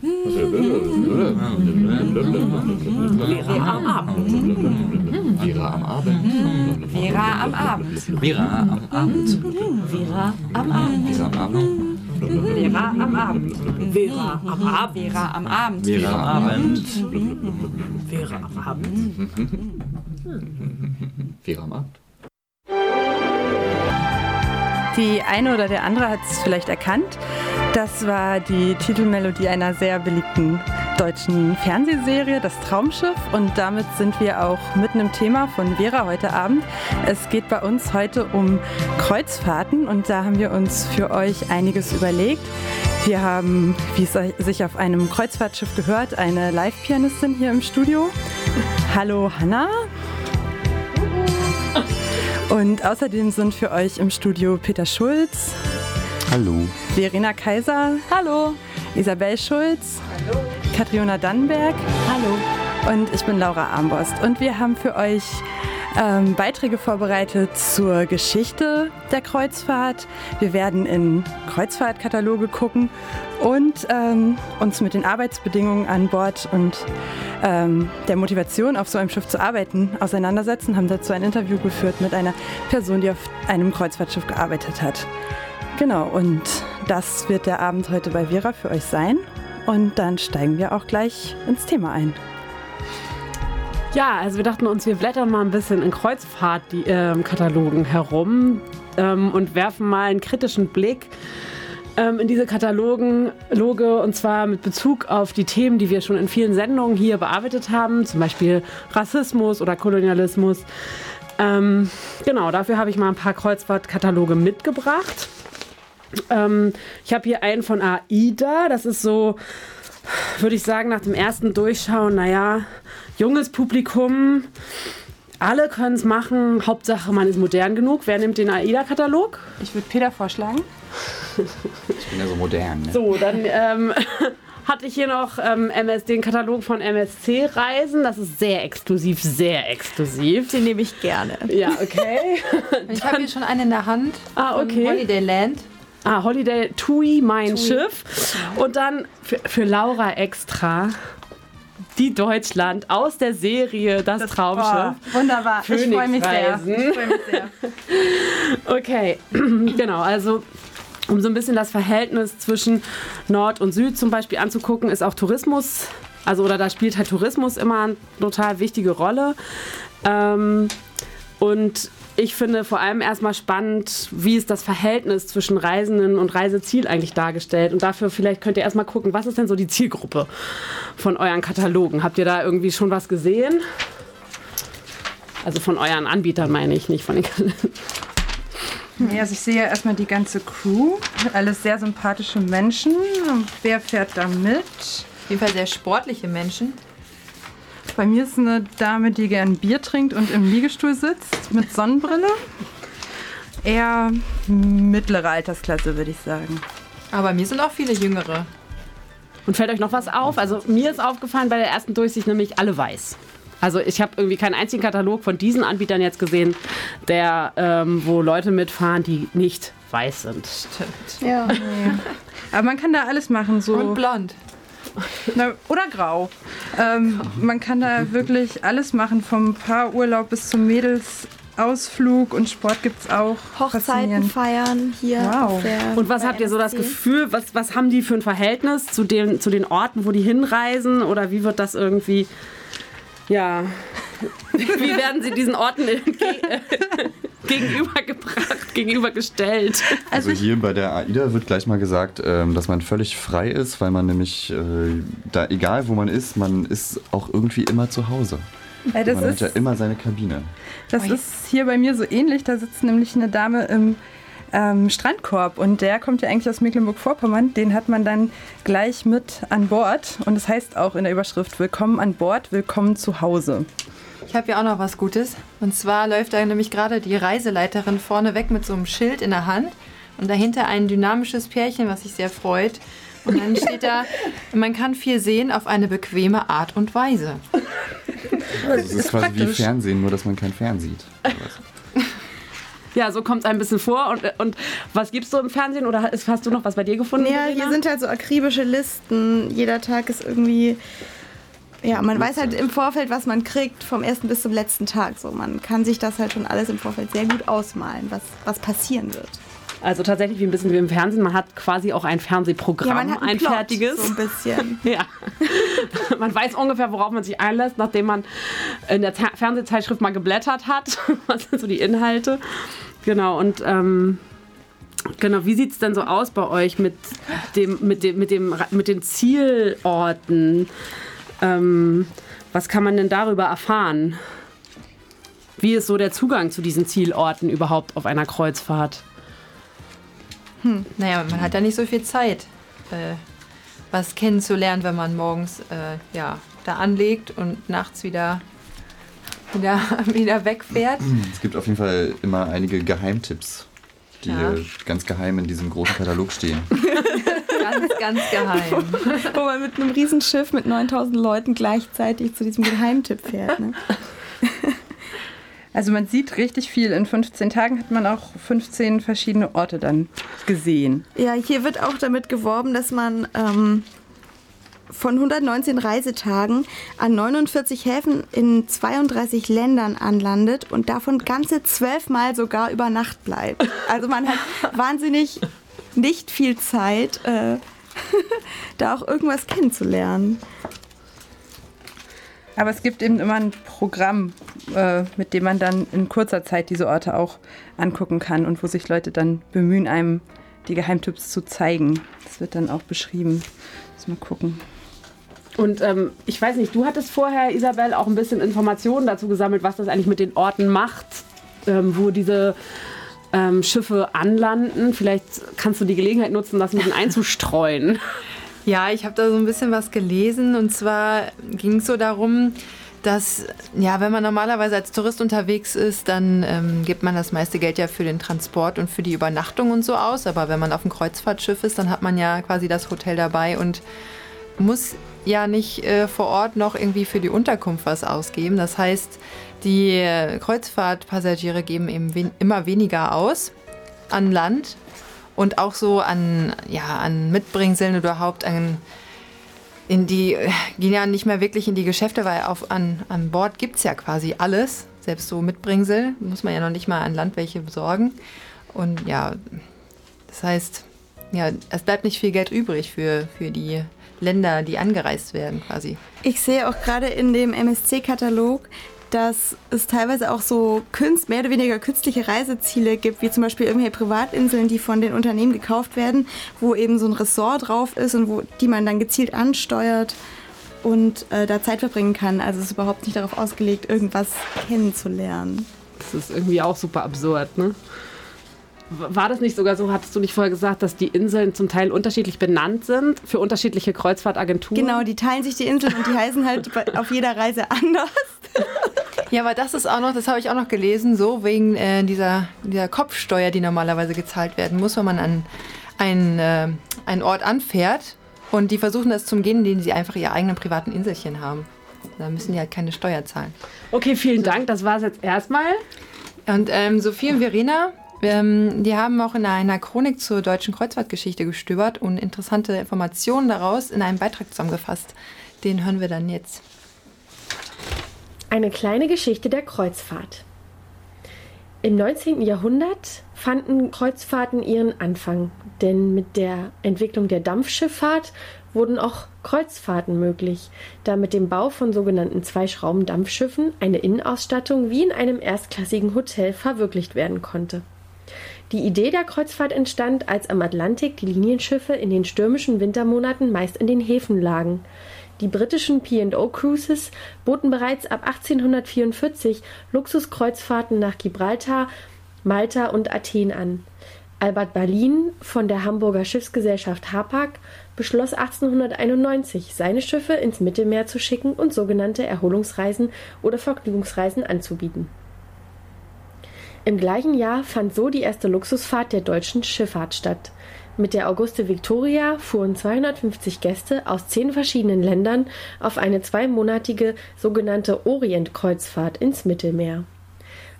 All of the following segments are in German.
Vera am Abend. Vera am Abend. Vera am Abend. Vera am Abend. Vera am Abend. Vera am Abend. Vera am Abend. Vera am Abend. Vera am Abend. Vera am Abend. Vera am Abend. Vera am Abend. Die eine oder der andere hat es vielleicht erkannt. Das war die Titelmelodie einer sehr beliebten deutschen Fernsehserie, Das Traumschiff. Und damit sind wir auch mitten im Thema von Vera heute Abend. Es geht bei uns heute um Kreuzfahrten und da haben wir uns für euch einiges überlegt. Wir haben, wie es sich auf einem Kreuzfahrtschiff gehört, eine Live-Pianistin hier im Studio. Hallo Hanna. Und außerdem sind für euch im Studio Peter Schulz, Hallo. Verena Kaiser, Hallo. Isabel Schulz, Hallo. Katriona Dannenberg Hallo. und ich bin Laura Armborst. Und wir haben für euch ähm, Beiträge vorbereitet zur Geschichte der Kreuzfahrt. Wir werden in Kreuzfahrtkataloge gucken und ähm, uns mit den Arbeitsbedingungen an Bord und ähm, der Motivation, auf so einem Schiff zu arbeiten, auseinandersetzen. Haben dazu ein Interview geführt mit einer Person, die auf einem Kreuzfahrtschiff gearbeitet hat. Genau, und das wird der Abend heute bei Vera für euch sein. Und dann steigen wir auch gleich ins Thema ein. Ja, also wir dachten uns, wir blättern mal ein bisschen in Kreuzfahrtkatalogen herum ähm, und werfen mal einen kritischen Blick ähm, in diese Katalogen, Loge, und zwar mit Bezug auf die Themen, die wir schon in vielen Sendungen hier bearbeitet haben, zum Beispiel Rassismus oder Kolonialismus. Ähm, genau, dafür habe ich mal ein paar Kreuzfahrtkataloge mitgebracht. Ähm, ich habe hier einen von AIDA, das ist so, würde ich sagen, nach dem ersten Durchschauen, naja, junges Publikum, alle können es machen, Hauptsache man ist modern genug. Wer nimmt den AIDA-Katalog? Ich würde Peter vorschlagen. Ich bin ja so modern. Ne? So, dann ähm, hatte ich hier noch ähm, MS, den Katalog von MSC Reisen. Das ist sehr exklusiv, sehr exklusiv. Den nehme ich gerne. Ja, okay. Ich habe hier schon einen in der Hand. Ah, okay. Holiday Land. Ah, Holiday TUI, mein TUI. Schiff. Und dann für, für Laura extra die Deutschland aus der Serie Das, Traumschiff. Boah, wunderbar. Ich freue mich sehr. Phoenix-Reisen. Ich freue mich sehr. Okay, genau, also um so ein bisschen das Verhältnis zwischen Nord und Süd zum Beispiel anzugucken, ist auch Tourismus, also oder da spielt halt Tourismus immer eine total wichtige Rolle. Ähm, und ich finde vor allem erstmal spannend, wie ist das Verhältnis zwischen Reisenden und Reiseziel eigentlich dargestellt. Und dafür vielleicht könnt ihr erstmal gucken, was ist denn so die Zielgruppe von euren Katalogen? Habt ihr da irgendwie schon was gesehen? Also von euren Anbietern meine ich, nicht von den Katalogen. Nee, also ich sehe ja erstmal die ganze Crew. Alles sehr sympathische Menschen. Und wer fährt da mit? Auf jeden Fall sehr sportliche Menschen. Bei mir ist eine Dame, die gern Bier trinkt und im Liegestuhl sitzt mit Sonnenbrille. Eher mittlere Altersklasse, würde ich sagen. Aber mir sind auch viele Jüngere. Und fällt euch noch was auf? Also mir ist aufgefallen bei der ersten Durchsicht nämlich alle weiß. Also ich habe irgendwie keinen einzigen Katalog von diesen Anbietern jetzt gesehen, der, ähm, wo Leute mitfahren, die nicht weiß sind. Stimmt. Ja. Aber man kann da alles machen, so. Und blond. Na, oder grau. Ähm, man kann da wirklich alles machen, vom Paarurlaub bis zum Mädelsausflug und Sport gibt es auch. Hochzeiten feiern hier. Wow. auf der- Und was habt ihr so das? Gefühl, was, was haben die für ein Verhältnis zu den, zu den Orten, wo die hinreisen? Oder wie wird das irgendwie, ja, wie werden sie diesen Orten entge gegenübergebracht, gegenübergestellt? Also hier bei der AIDA wird gleich mal gesagt, ähm, dass man völlig frei ist, weil man nämlich, äh, da egal wo man ist, man ist auch irgendwie immer zu Hause. Ja, das man hat ist, ja immer seine Kabine. das ist hier bei mir so ähnlich. Da sitzt nämlich eine Dame im ähm, Strandkorb und der kommt ja eigentlich aus Mecklenburg-Vorpommern. Den hat man dann gleich mit an Bord und es heißt auch in der Überschrift Willkommen an Bord, willkommen zu Hause. Ich habe ja auch noch was Gutes. Und zwar läuft da nämlich gerade die Reiseleiterin vorne weg mit so einem Schild in der Hand und dahinter ein dynamisches Pärchen, was sich sehr freut. Und dann steht da, man kann viel sehen auf eine bequeme Art und Weise. Also es ist, quasi wie praktisch. Fernsehen, nur dass man kein Fern sieht. Ja, so kommt es ein bisschen vor. Und, und was gibst du im Fernsehen oder hast, hast du noch was bei dir gefunden? Ja, Verena? hier sind halt so akribische Listen. Jeder Tag ist irgendwie. Ja, man weiß halt im Vorfeld, was man kriegt, vom ersten bis zum letzten Tag. So, man kann sich das halt schon alles im Vorfeld sehr gut ausmalen, was, was passieren wird. Also tatsächlich wie ein bisschen wie im Fernsehen. Man hat quasi auch ein Fernsehprogramm, Ja, ein Plot, fertiges. So ein bisschen. Ja. man weiß ungefähr, worauf man sich einlässt, nachdem man in der Ze- Fernsehzeitschrift mal geblättert hat. Was sind so die Inhalte? Genau, und ähm, genau, wie sieht es denn so aus bei euch mit, dem, mit, dem, mit, dem, mit den Zielorten? Ähm, was kann man denn darüber erfahren? Wie ist so der Zugang zu diesen Zielorten überhaupt auf einer Kreuzfahrt? Naja, man hat ja nicht so viel Zeit, äh, was kennenzulernen, wenn man morgens äh, ja, da anlegt und nachts wieder, wieder, wieder wegfährt. Es gibt auf jeden Fall immer einige Geheimtipps, die Ja. ganz geheim in diesem großen Katalog stehen. Ganz, ganz geheim. Wo man mit einem Riesenschiff mit 9000 Leuten gleichzeitig zu diesem Geheimtipp fährt. Ne? Also man sieht richtig viel. In 15 Tagen hat man auch 15 verschiedene Orte dann gesehen. Ja, hier wird auch damit geworben, dass man ähm, von 119 Reisetagen an 49 Häfen in 32 Ländern anlandet und davon ganze zwölfmal sogar über Nacht bleibt. Also man hat wahnsinnig nicht viel Zeit, äh, da auch irgendwas kennenzulernen. Aber es gibt eben immer ein Programm, äh, mit dem man dann in kurzer Zeit diese Orte auch angucken kann und wo sich Leute dann bemühen, einem die Geheimtipps zu zeigen. Das wird dann auch beschrieben. Muss mal gucken. Und ähm, ich weiß nicht, du hattest vorher, Isabel, auch ein bisschen Informationen dazu gesammelt, was das eigentlich mit den Orten macht, ähm, wo diese ähm, Schiffe anlanden. Vielleicht kannst du die Gelegenheit nutzen, das ein bisschen einzustreuen. Ja, ich habe da so ein bisschen was gelesen und zwar ging es so darum, dass, ja, wenn man normalerweise als Tourist unterwegs ist, dann ähm, gibt man das meiste Geld ja für den Transport und für die Übernachtung und so aus. Aber wenn man auf einem Kreuzfahrtschiff ist, dann hat man ja quasi das Hotel dabei und muss ja nicht äh, vor Ort noch irgendwie für die Unterkunft was ausgeben. Das heißt, die äh, Kreuzfahrtpassagiere geben eben wen immer weniger aus an Land und auch so an, ja, an Mitbringseln überhaupt an in die, gehen ja nicht mehr wirklich in die Geschäfte, weil auf, an, an Bord gibt es ja quasi alles. Selbst so Mitbringsel muss man ja noch nicht mal an Land welche besorgen. Und ja, das heißt, ja, es bleibt nicht viel Geld übrig für, für die Länder, die angereist werden quasi. Ich sehe auch gerade in dem MSC-Katalog, dass es teilweise auch so Künst, mehr oder weniger künstliche Reiseziele gibt, wie zum Beispiel irgendwelche Privatinseln, die von den Unternehmen gekauft werden, wo eben so ein Ressort drauf ist und wo die man dann gezielt ansteuert und äh, da Zeit verbringen kann. Also es ist überhaupt nicht darauf ausgelegt, irgendwas kennenzulernen. Das ist irgendwie auch super absurd, ne? War das nicht sogar so, hattest du nicht vorher gesagt, dass die Inseln zum Teil unterschiedlich benannt sind für unterschiedliche Kreuzfahrtagenturen? Genau, die teilen sich die Inseln und die heißen halt auf jeder Reise anders. Ja, aber das ist auch noch, das habe ich auch noch gelesen, so wegen äh, dieser, dieser Kopfsteuer, die normalerweise gezahlt werden muss, wenn man an einen, äh, einen Ort anfährt. Und die versuchen das zu umgehen, indem sie einfach ihre eigenen privaten Inselchen haben. Da müssen die halt keine Steuer zahlen. Okay, vielen Dank. Das war es jetzt erstmal. Und ähm, Sophie und Verena, ähm, die haben auch in einer Chronik zur deutschen Kreuzfahrtgeschichte gestöbert und interessante Informationen daraus in einem Beitrag zusammengefasst. Den hören wir dann jetzt. Eine kleine Geschichte der Kreuzfahrt. Im 19. Jahrhundert fanden Kreuzfahrten ihren Anfang, denn mit der Entwicklung der Dampfschifffahrt wurden auch Kreuzfahrten möglich, da mit dem Bau von sogenannten Zweischrauben-Dampfschiffen eine Innenausstattung wie in einem erstklassigen Hotel verwirklicht werden konnte. Die Idee der Kreuzfahrt entstand, als am Atlantik die Linienschiffe in den stürmischen Wintermonaten meist in den Häfen lagen. Die britischen P&O Cruises boten bereits ab 1844 Luxuskreuzfahrten nach Gibraltar, Malta und Athen an. Albert Berlin von der Hamburger Schiffsgesellschaft Hapag beschloss 1891, seine Schiffe ins Mittelmeer zu schicken und sogenannte Erholungsreisen oder Vergnügungsreisen anzubieten. Im gleichen Jahr fand so die erste Luxusfahrt der deutschen Schifffahrt statt. Mit der Auguste Victoria fuhren 250 Gäste aus zehn verschiedenen Ländern auf eine zweimonatige sogenannte Orientkreuzfahrt ins Mittelmeer.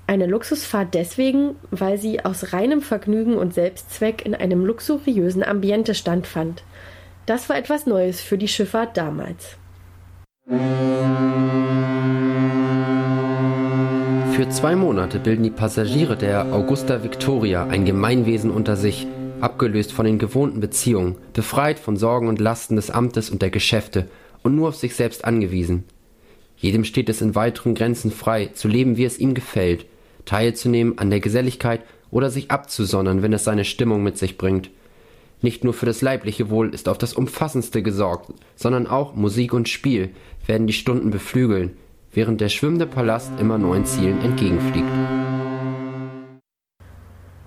Eine Luxusfahrt deswegen, weil sie aus reinem Vergnügen und Selbstzweck in einem luxuriösen Ambiente standfand. Das war etwas Neues für die Schifffahrt damals. Für zwei Monate bilden die Passagiere der Augusta Victoria ein Gemeinwesen unter sich, abgelöst von den gewohnten Beziehungen, befreit von Sorgen und Lasten des Amtes und der Geschäfte und nur auf sich selbst angewiesen. Jedem steht es in weiteren Grenzen frei, zu leben, wie es ihm gefällt, teilzunehmen an der Geselligkeit oder sich abzusondern, wenn es seine Stimmung mit sich bringt. Nicht nur für das leibliche Wohl ist auf das Umfassendste gesorgt, sondern auch Musik und Spiel werden die Stunden beflügeln, während der schwimmende Palast immer neuen Zielen entgegenfliegt.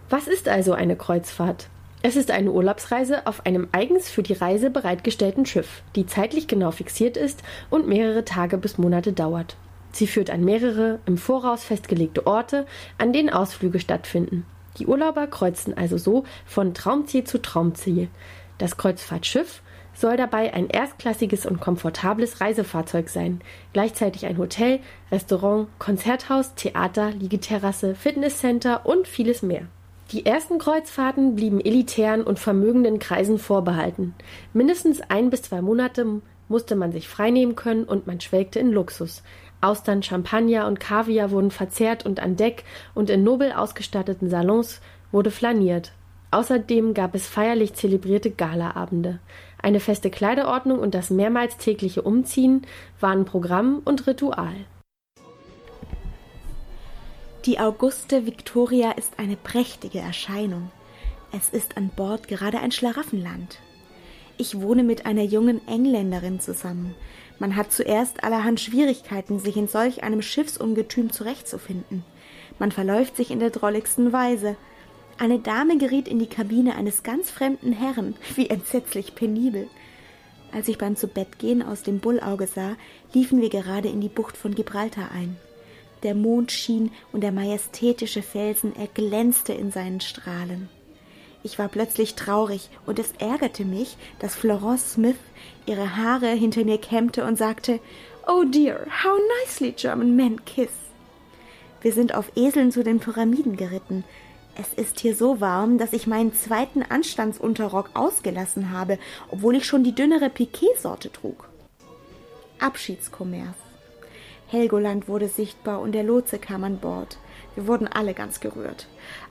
Was ist also eine Kreuzfahrt? Es ist eine Urlaubsreise auf einem eigens für die Reise bereitgestellten Schiff, die zeitlich genau fixiert ist und mehrere Tage bis Monate dauert. Sie führt an mehrere im Voraus festgelegte Orte, an denen Ausflüge stattfinden. Die Urlauber kreuzen also so von Traumziel zu Traumziel. Das Kreuzfahrtschiff soll dabei ein erstklassiges und komfortables Reisefahrzeug sein, gleichzeitig ein Hotel, Restaurant, Konzerthaus, Theater, Liegeterrasse, Fitnesscenter und vieles mehr. Die ersten Kreuzfahrten blieben elitären und vermögenden Kreisen vorbehalten. Mindestens ein bis zwei Monate musste man sich freinehmen können und man schwelgte in Luxus. Austern, Champagner und Kaviar wurden verzehrt und an Deck und in nobel ausgestatteten Salons wurde flaniert. Außerdem gab es feierlich zelebrierte Galaabende. Eine feste Kleiderordnung und das mehrmals tägliche Umziehen waren Programm und Ritual. Die Auguste Victoria ist eine prächtige Erscheinung. Es ist an Bord gerade ein Schlaraffenland. Ich wohne mit einer jungen Engländerin zusammen. Man hat zuerst allerhand Schwierigkeiten, sich in solch einem Schiffsungetüm zurechtzufinden. Man verläuft sich in der drolligsten Weise. Eine Dame geriet in die Kabine eines ganz fremden Herrn. Wie entsetzlich penibel. Als ich beim Zubettgehen aus dem Bullauge sah, liefen wir gerade in die Bucht von Gibraltar ein. Der Mond schien und der majestätische Felsen erglänzte in seinen Strahlen. Ich war plötzlich traurig und es ärgerte mich, dass Florence Smith ihre Haare hinter mir kämmte und sagte, Oh dear, how nicely German men kiss. Wir sind auf Eseln zu den Pyramiden geritten. Es ist hier so warm, dass ich meinen zweiten Anstandsunterrock ausgelassen habe, obwohl ich schon die dünnere Piquet-Sorte trug. Abschiedskommerz. Helgoland wurde sichtbar und der Lotse kam an Bord. Wir wurden alle ganz gerührt.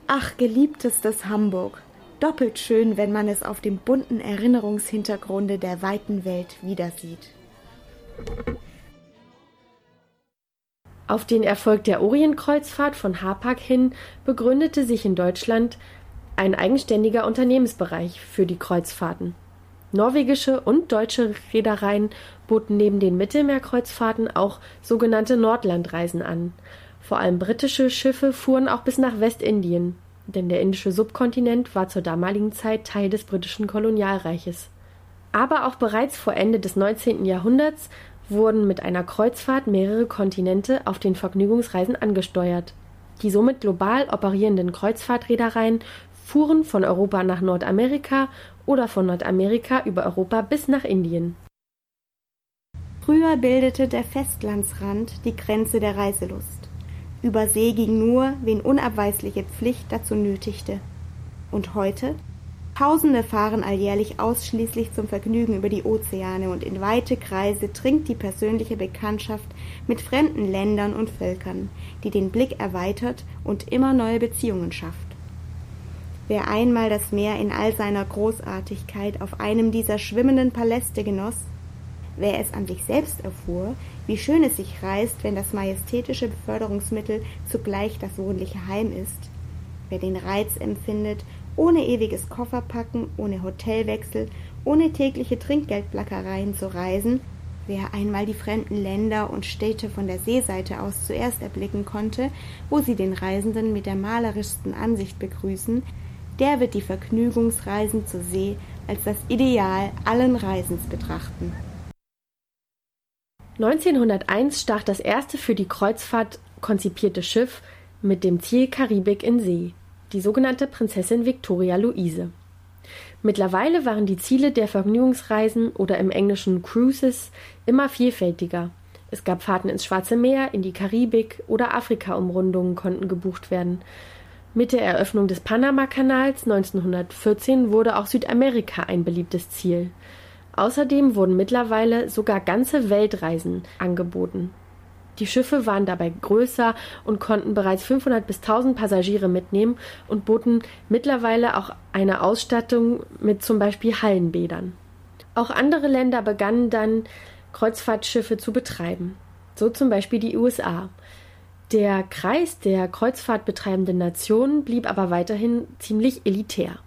Ach, geliebtestes Hamburg. Doppelt schön, wenn man es auf dem bunten Erinnerungshintergrunde der weiten Welt wiedersieht. Auf den Erfolg der Orienkreuzfahrt von Hapag hin begründete sich in Deutschland ein eigenständiger Unternehmensbereich für die Kreuzfahrten. Norwegische und deutsche Reedereien boten neben den Mittelmeerkreuzfahrten auch sogenannte Nordlandreisen an. Vor allem britische Schiffe fuhren auch bis nach Westindien, denn der indische Subkontinent war zur damaligen Zeit Teil des britischen Kolonialreiches. Aber auch bereits vor Ende des 19. Jahrhunderts wurden mit einer Kreuzfahrt mehrere Kontinente auf den Vergnügungsreisen angesteuert. Die somit global operierenden Kreuzfahrtreedereien fuhren von Europa nach Nordamerika oder von Nordamerika über Europa bis nach Indien. Früher bildete der Festlandsrand die Grenze der Reiselust. Über See ging nur, wen unabweisliche Pflicht dazu nötigte. Und heute? Tausende fahren alljährlich ausschließlich zum Vergnügen über die Ozeane und in weite Kreise dringt die persönliche Bekanntschaft mit fremden Ländern und Völkern, die den Blick erweitert und immer neue Beziehungen schafft. Wer einmal das Meer in all seiner Großartigkeit auf einem dieser schwimmenden Paläste genoss, wer es an sich selbst erfuhr, wie schön es sich reißt, wenn das majestätische Beförderungsmittel zugleich das wohnliche Heim ist, wer den Reiz empfindet, ohne ewiges Kofferpacken, ohne Hotelwechsel, ohne tägliche Trinkgeldblackereien zu reisen, wer einmal die fremden Länder und Städte von der Seeseite aus zuerst erblicken konnte, wo sie den Reisenden mit der malerischsten Ansicht begrüßen, der wird die Vergnügungsreisen zur See als das Ideal allen Reisens betrachten. 1901 stach das erste für die Kreuzfahrt konzipierte Schiff mit dem Ziel Karibik in See, die sogenannte Prinzessin Victoria Luise. Mittlerweile waren die Ziele der Vergnügungsreisen oder im Englischen Cruises immer vielfältiger. Es gab Fahrten ins Schwarze Meer, in die Karibik oder Afrika-Umrundungen konnten gebucht werden. Mit der Eröffnung des Panamakanals 1914 wurde auch Südamerika ein beliebtes Ziel. Außerdem wurden mittlerweile sogar ganze Weltreisen angeboten. Die Schiffe waren dabei größer und konnten bereits 500 bis 1000 Passagiere mitnehmen und boten mittlerweile auch eine Ausstattung mit zum Beispiel Hallenbädern. Auch andere Länder begannen dann Kreuzfahrtschiffe zu betreiben, so zum Beispiel die USA. Der Kreis der kreuzfahrtbetreibenden Nationen blieb aber weiterhin ziemlich elitär.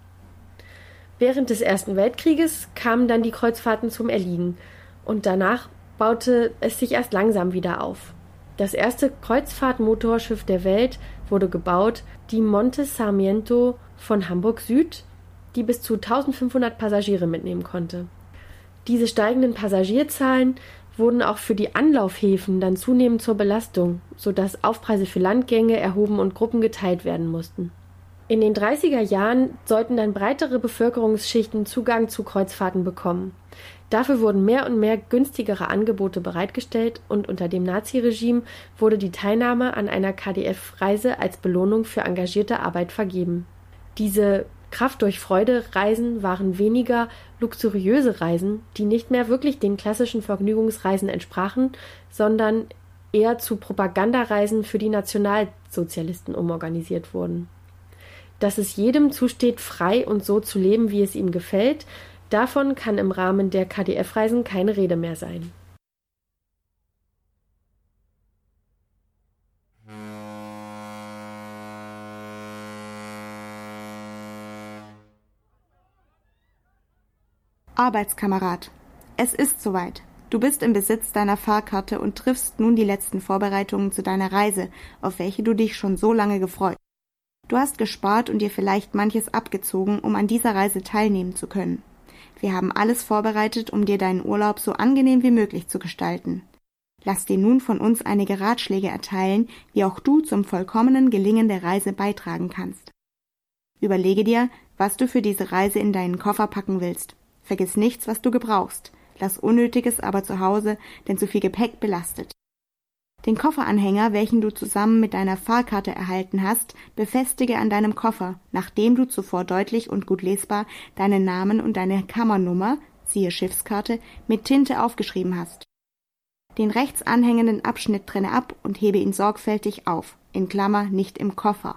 Während des Ersten Weltkrieges kamen dann die Kreuzfahrten zum Erliegen und danach baute es sich erst langsam wieder auf. Das erste Kreuzfahrtmotorschiff der Welt wurde gebaut, die Monte Sarmiento von Hamburg Süd, die bis zu 1500 Passagiere mitnehmen konnte. Diese steigenden Passagierzahlen wurden auch für die Anlaufhäfen dann zunehmend zur Belastung, sodass Aufpreise für Landgänge erhoben und Gruppen geteilt werden mussten. In den 30er Jahren sollten dann breitere Bevölkerungsschichten Zugang zu Kreuzfahrten bekommen. Dafür wurden mehr und mehr günstigere Angebote bereitgestellt und unter dem Naziregime wurde die Teilnahme an einer KDF-Reise als Belohnung für engagierte Arbeit vergeben. Diese Kraft durch Freude Reisen waren weniger luxuriöse Reisen, die nicht mehr wirklich den klassischen Vergnügungsreisen entsprachen, sondern eher zu Propagandareisen für die Nationalsozialisten umorganisiert wurden. Dass es jedem zusteht, frei und so zu leben, wie es ihm gefällt, davon kann im Rahmen der KDF-Reisen keine Rede mehr sein. Arbeitskamerad, es ist soweit. Du bist im Besitz deiner Fahrkarte und triffst nun die letzten Vorbereitungen zu deiner Reise, auf welche du dich schon so lange gefreut. Du hast gespart und dir vielleicht manches abgezogen, um an dieser Reise teilnehmen zu können. Wir haben alles vorbereitet, um dir deinen Urlaub so angenehm wie möglich zu gestalten. Lass dir nun von uns einige Ratschläge erteilen, wie auch du zum vollkommenen Gelingen der Reise beitragen kannst. Überlege dir, was du für diese Reise in deinen Koffer packen willst. Vergiss nichts, was du gebrauchst. Lass Unnötiges aber zu Hause, denn zu viel Gepäck belastet. Den Kofferanhänger, welchen du zusammen mit deiner Fahrkarte erhalten hast, befestige an deinem Koffer, nachdem du zuvor deutlich und gut lesbar deinen Namen und deine Kammernummer, siehe Schiffskarte, mit Tinte aufgeschrieben hast. Den rechts anhängenden Abschnitt trenne ab und hebe ihn sorgfältig auf, in Klammer nicht im Koffer.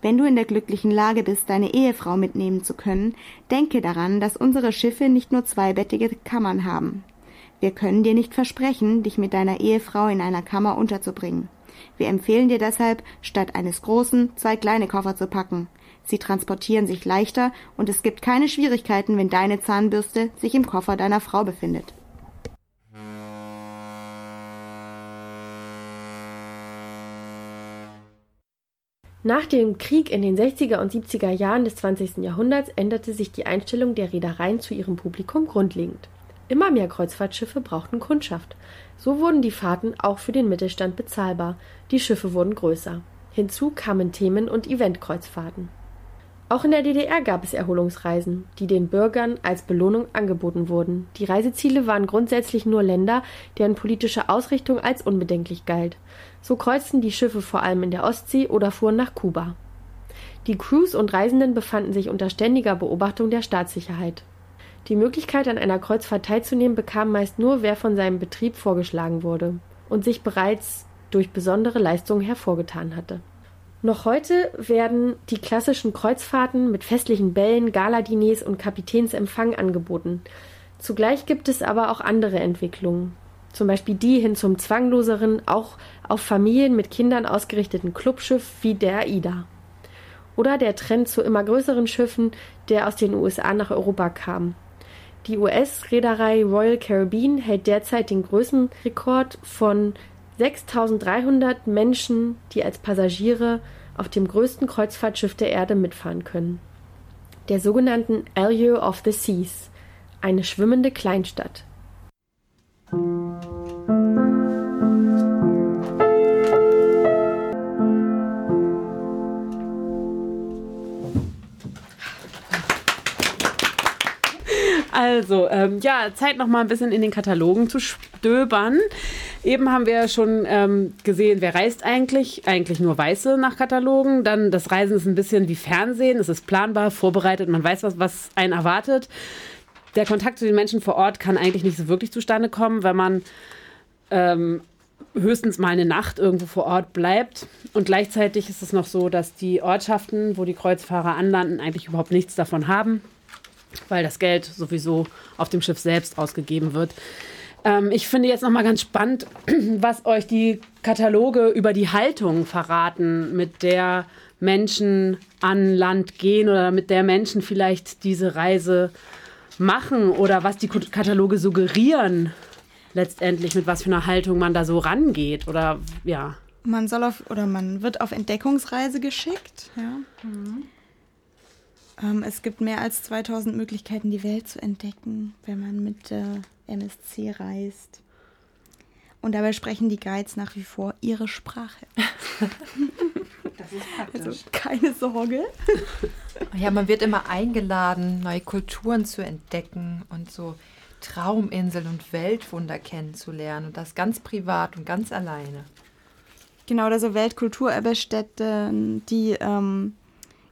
Wenn du in der glücklichen Lage bist, deine Ehefrau mitnehmen zu können, denke daran, dass unsere Schiffe nicht nur zweibettige Kammern haben. Wir können dir nicht versprechen, dich mit deiner Ehefrau in einer Kammer unterzubringen. Wir empfehlen dir deshalb, statt eines großen, zwei kleine Koffer zu packen. Sie transportieren sich leichter und es gibt keine Schwierigkeiten, wenn deine Zahnbürste sich im Koffer deiner Frau befindet. Nach dem Krieg in den 60er und 70er Jahren des 20. Jahrhunderts änderte sich die Einstellung der Reedereien zu ihrem Publikum grundlegend. Immer mehr Kreuzfahrtschiffe brauchten Kundschaft. So wurden die Fahrten auch für den Mittelstand bezahlbar. Die Schiffe wurden größer. Hinzu kamen Themen- und Eventkreuzfahrten. Auch in der DDR gab es Erholungsreisen, die den Bürgern als Belohnung angeboten wurden. Die Reiseziele waren grundsätzlich nur Länder, deren politische Ausrichtung als unbedenklich galt. So kreuzten die Schiffe vor allem in der Ostsee oder fuhren nach Kuba. Die Crews und Reisenden befanden sich unter ständiger Beobachtung der Staatssicherheit. Die Möglichkeit, an einer Kreuzfahrt teilzunehmen, bekam meist nur, wer von seinem Betrieb vorgeschlagen wurde und sich bereits durch besondere Leistungen hervorgetan hatte. Noch heute werden die klassischen Kreuzfahrten mit festlichen Bällen, Galadiners und Kapitänsempfang angeboten. Zugleich gibt es aber auch andere Entwicklungen zum Beispiel die hin zum zwangloseren, auch auf Familien mit Kindern ausgerichteten Clubschiff wie der AIDA. Oder der Trend zu immer größeren Schiffen, der aus den USA nach Europa kam. Die US-Reederei Royal Caribbean hält derzeit den Größenrekord von 6300 Menschen, die als Passagiere auf dem größten Kreuzfahrtschiff der Erde mitfahren können. Der sogenannten Allure of the Seas, eine schwimmende Kleinstadt. Also, ähm, ja, Zeit noch mal ein bisschen in den Katalogen zu stöbern. Eben haben wir schon ähm, gesehen, wer reist eigentlich? Eigentlich nur Weiße nach Katalogen. Dann das Reisen ist ein bisschen wie Fernsehen. Es ist planbar, vorbereitet, man weiß, was, was einen erwartet. Der Kontakt zu den Menschen vor Ort kann eigentlich nicht so wirklich zustande kommen, wenn man ähm, höchstens mal eine Nacht irgendwo vor Ort bleibt. Und gleichzeitig ist es noch so, dass die Ortschaften, wo die Kreuzfahrer anlanden, eigentlich überhaupt nichts davon haben, weil das Geld sowieso auf dem Schiff selbst ausgegeben wird. Ähm, ich finde jetzt noch mal ganz spannend, was euch die Kataloge über die Haltung verraten, mit der Menschen an Land gehen oder mit der Menschen vielleicht diese Reise machen oder was die Kataloge suggerieren letztendlich, mit was für einer Haltung man da so rangeht oder ja. Man soll auf oder man wird auf Entdeckungsreise geschickt. Ja. Mhm. Ähm, es gibt mehr als 2000 Möglichkeiten, die Welt zu entdecken, wenn man mit äh, MSC reist. Und dabei sprechen die Guides nach wie vor ihre Sprache. das ist praktisch. Also keine Sorge. Ja, man wird immer eingeladen, neue Kulturen zu entdecken und so Trauminseln und Weltwunder kennenzulernen und das ganz privat und ganz alleine. Genau, also Weltkulturerbestätten, die ähm,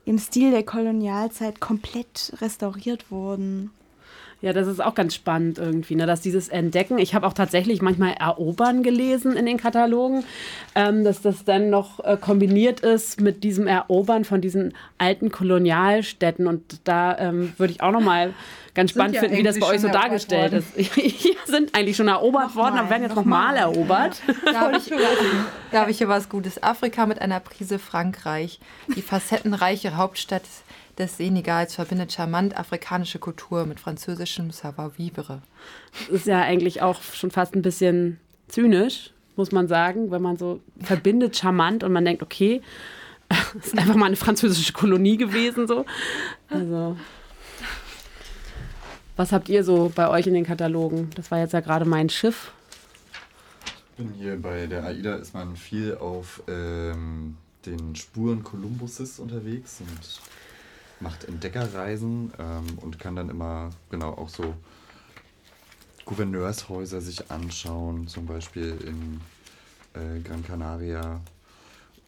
im Stil der Kolonialzeit komplett restauriert wurden. Ja, das ist auch ganz spannend irgendwie, ne? dass dieses Entdecken, ich habe auch tatsächlich manchmal Erobern gelesen in den Katalogen, ähm, dass das dann noch äh, kombiniert ist mit diesem Erobern von diesen alten Kolonialstädten. Und da ähm, würde ich auch noch mal ganz spannend ja finden, wie das bei euch so dargestellt worden. ist. Hier sind eigentlich schon erobert noch worden, aber werden jetzt nochmal noch erobert. Da habe ich, hab ich hier was Gutes. Afrika mit einer Prise Frankreich. Die facettenreiche Hauptstadt des Senegals verbindet charmant afrikanische Kultur mit französischem Savoir-vivre. Das ist ja eigentlich auch schon fast ein bisschen zynisch, muss man sagen, wenn man so verbindet charmant und man denkt, okay, ist einfach mal eine französische Kolonie gewesen so. Also was habt ihr so bei euch in den Katalogen? Das war jetzt ja gerade mein Schiff. Ich bin hier bei der AIDA ist man viel auf ähm, den Spuren Kolumbuses unterwegs und macht Entdeckerreisen ähm, und kann dann immer genau auch so Gouverneurshäuser sich anschauen, zum Beispiel in äh, Gran Canaria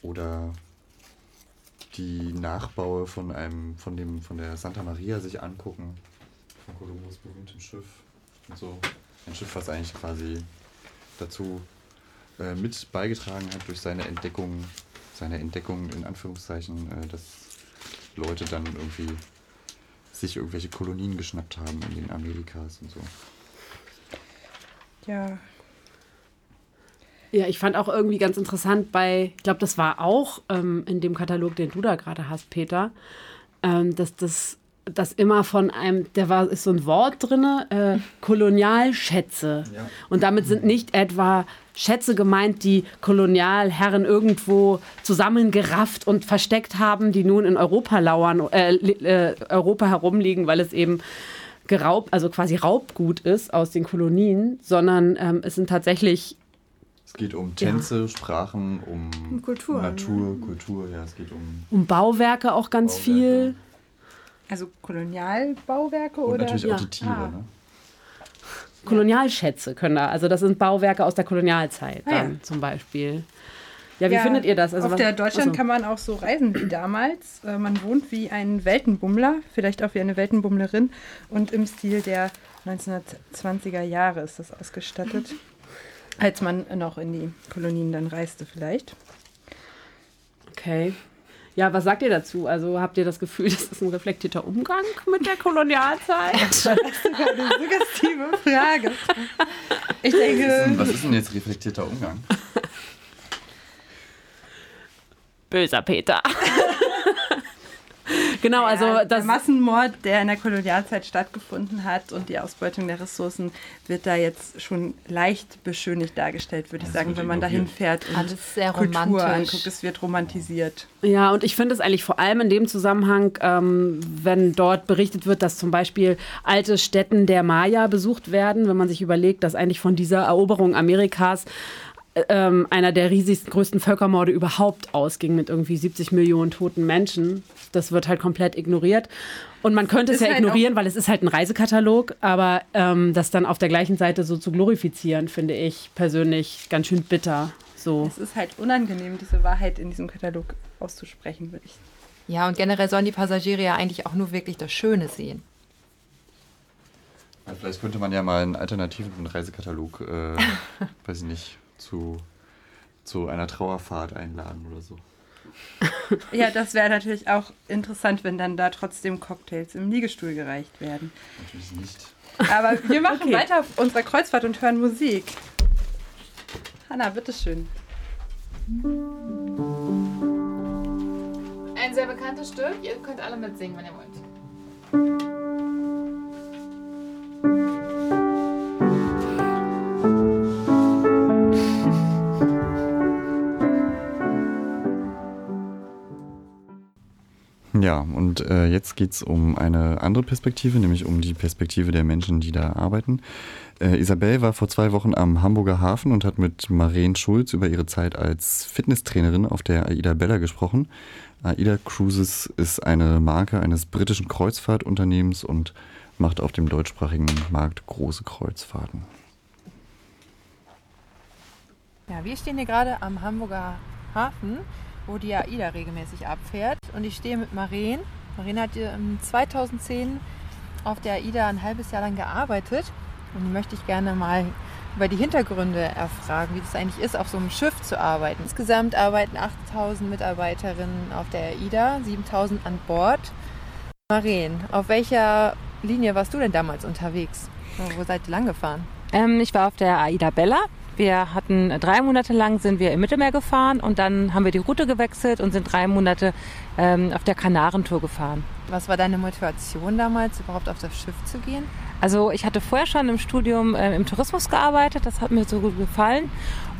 oder die Nachbaue von einem von dem von der Santa Maria sich angucken von Kolumbus berühmtem Schiff. Und so ein Schiff, was eigentlich quasi dazu äh, mit beigetragen hat durch seine Entdeckung, seine Entdeckung in Anführungszeichen, äh, dass Leute dann irgendwie sich irgendwelche Kolonien geschnappt haben in den Amerikas und so. Ja. Ja, ich fand auch irgendwie ganz interessant bei, ich glaube, das war auch ähm, in dem Katalog, den du da gerade hast, Peter, ähm, dass das das immer von einem, der war, ist so ein Wort drin, äh, Kolonialschätze. Ja. Und damit sind nicht etwa Schätze gemeint, die Kolonialherren irgendwo zusammengerafft und versteckt haben, die nun in Europa lauern, äh, äh, Europa herumliegen, weil es eben geraubt, also quasi Raubgut ist aus den Kolonien, sondern ähm, es sind tatsächlich es geht um Tänze, ja. Sprachen, um Kultur, Natur, ja. Kultur, ja, es geht um um Bauwerke auch ganz Bauwerke. viel. Also Kolonialbauwerke Und oder? Natürlich auch die Tiere, ah. ne? Kolonialschätze können da. Also das sind Bauwerke aus der Kolonialzeit ah, dann ja. zum Beispiel. Ja, wie ja, findet ihr das? Also auf was, der Deutschland also. kann man auch so reisen wie damals. Äh, man wohnt wie ein Weltenbummler, vielleicht auch wie eine Weltenbummlerin. Und im Stil der 1920er Jahre ist das ausgestattet. Als man noch in die Kolonien dann reiste vielleicht. Okay. Ja, was sagt ihr dazu? Also habt ihr das Gefühl, das ist ein reflektierter Umgang mit der Kolonialzeit? das ist eine suggestive Frage. Ich denke. Was ist denn jetzt reflektierter Umgang? Böser Peter. Genau, also das der Massenmord, der in der Kolonialzeit stattgefunden hat und die Ausbeutung der Ressourcen wird da jetzt schon leicht beschönigt dargestellt, würde ich sagen, wenn man dahin fährt und Alles sehr Kultur romantisch. anguckt. Es wird romantisiert. Ja, und ich finde es eigentlich vor allem in dem Zusammenhang, ähm, wenn dort berichtet wird, dass zum Beispiel alte Städten der Maya besucht werden, wenn man sich überlegt, dass eigentlich von dieser Eroberung Amerikas ähm, einer der riesigsten, größten Völkermorde überhaupt ausging mit irgendwie 70 Millionen toten Menschen. Das wird halt komplett ignoriert. Und man könnte es ja halt ignorieren, weil es ist halt ein Reisekatalog, aber ähm, das dann auf der gleichen Seite so zu glorifizieren, finde ich persönlich ganz schön bitter. So. Es ist halt unangenehm, diese Wahrheit in diesem Katalog auszusprechen, würde ich. Ja, und generell sollen die Passagiere ja eigentlich auch nur wirklich das Schöne sehen. Ja, vielleicht könnte man ja mal einen alternativen Reisekatalog, äh, weiß ich nicht, zu, zu einer Trauerfahrt einladen oder so. ja, das wäre natürlich auch interessant, wenn dann da trotzdem Cocktails im Liegestuhl gereicht werden. Natürlich nicht. Aber wir machen okay. weiter auf unserer Kreuzfahrt und hören Musik. Hanna, bitteschön. Ein sehr bekanntes Stück. Ihr könnt alle mitsingen, wenn ihr wollt. Ja, und äh, jetzt geht es um eine andere Perspektive, nämlich um die Perspektive der Menschen, die da arbeiten. Äh, Isabel war vor zwei Wochen am Hamburger Hafen und hat mit Maren Schulz über ihre Zeit als Fitnesstrainerin auf der Aida Bella gesprochen. Aida Cruises ist eine Marke eines britischen Kreuzfahrtunternehmens und macht auf dem deutschsprachigen Markt große Kreuzfahrten. Ja, wir stehen hier gerade am Hamburger Hafen wo die AIDA regelmäßig abfährt. Und ich stehe mit Maren. Maren hat 2010 auf der AIDA ein halbes Jahr lang gearbeitet. Und die möchte ich gerne mal über die Hintergründe erfragen, wie das eigentlich ist, auf so einem Schiff zu arbeiten. Insgesamt arbeiten 8000 Mitarbeiterinnen auf der AIDA, 7000 an Bord. Maren, auf welcher Linie warst du denn damals unterwegs? Wo seid ihr lang gefahren? Ähm, ich war auf der AIDA Bella. Wir hatten drei Monate lang sind wir im Mittelmeer gefahren und dann haben wir die Route gewechselt und sind drei Monate ähm, auf der Kanarentour gefahren. Was war deine Motivation damals, überhaupt auf das Schiff zu gehen? Also ich hatte vorher schon im Studium äh, im Tourismus gearbeitet, das hat mir so gut gefallen.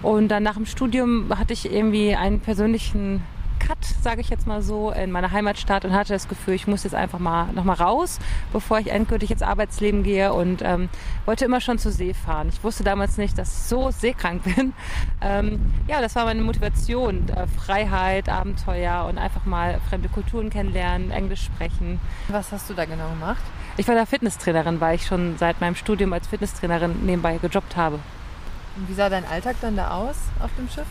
Und dann nach dem Studium hatte ich irgendwie einen persönlichen Cut, sage ich jetzt mal so, in meiner Heimatstadt und hatte das Gefühl, ich muss jetzt einfach mal nochmal raus, bevor ich endgültig ins Arbeitsleben gehe und ähm, wollte immer schon zur See fahren. Ich wusste damals nicht, dass ich so seekrank bin. Ähm, ja, das war meine Motivation. Äh, Freiheit, Abenteuer und einfach mal fremde Kulturen kennenlernen, Englisch sprechen. Was hast du da genau gemacht? Ich war da Fitnesstrainerin, weil ich schon seit meinem Studium als Fitnesstrainerin nebenbei gejobbt habe. Und wie sah dein Alltag dann da aus auf dem Schiff?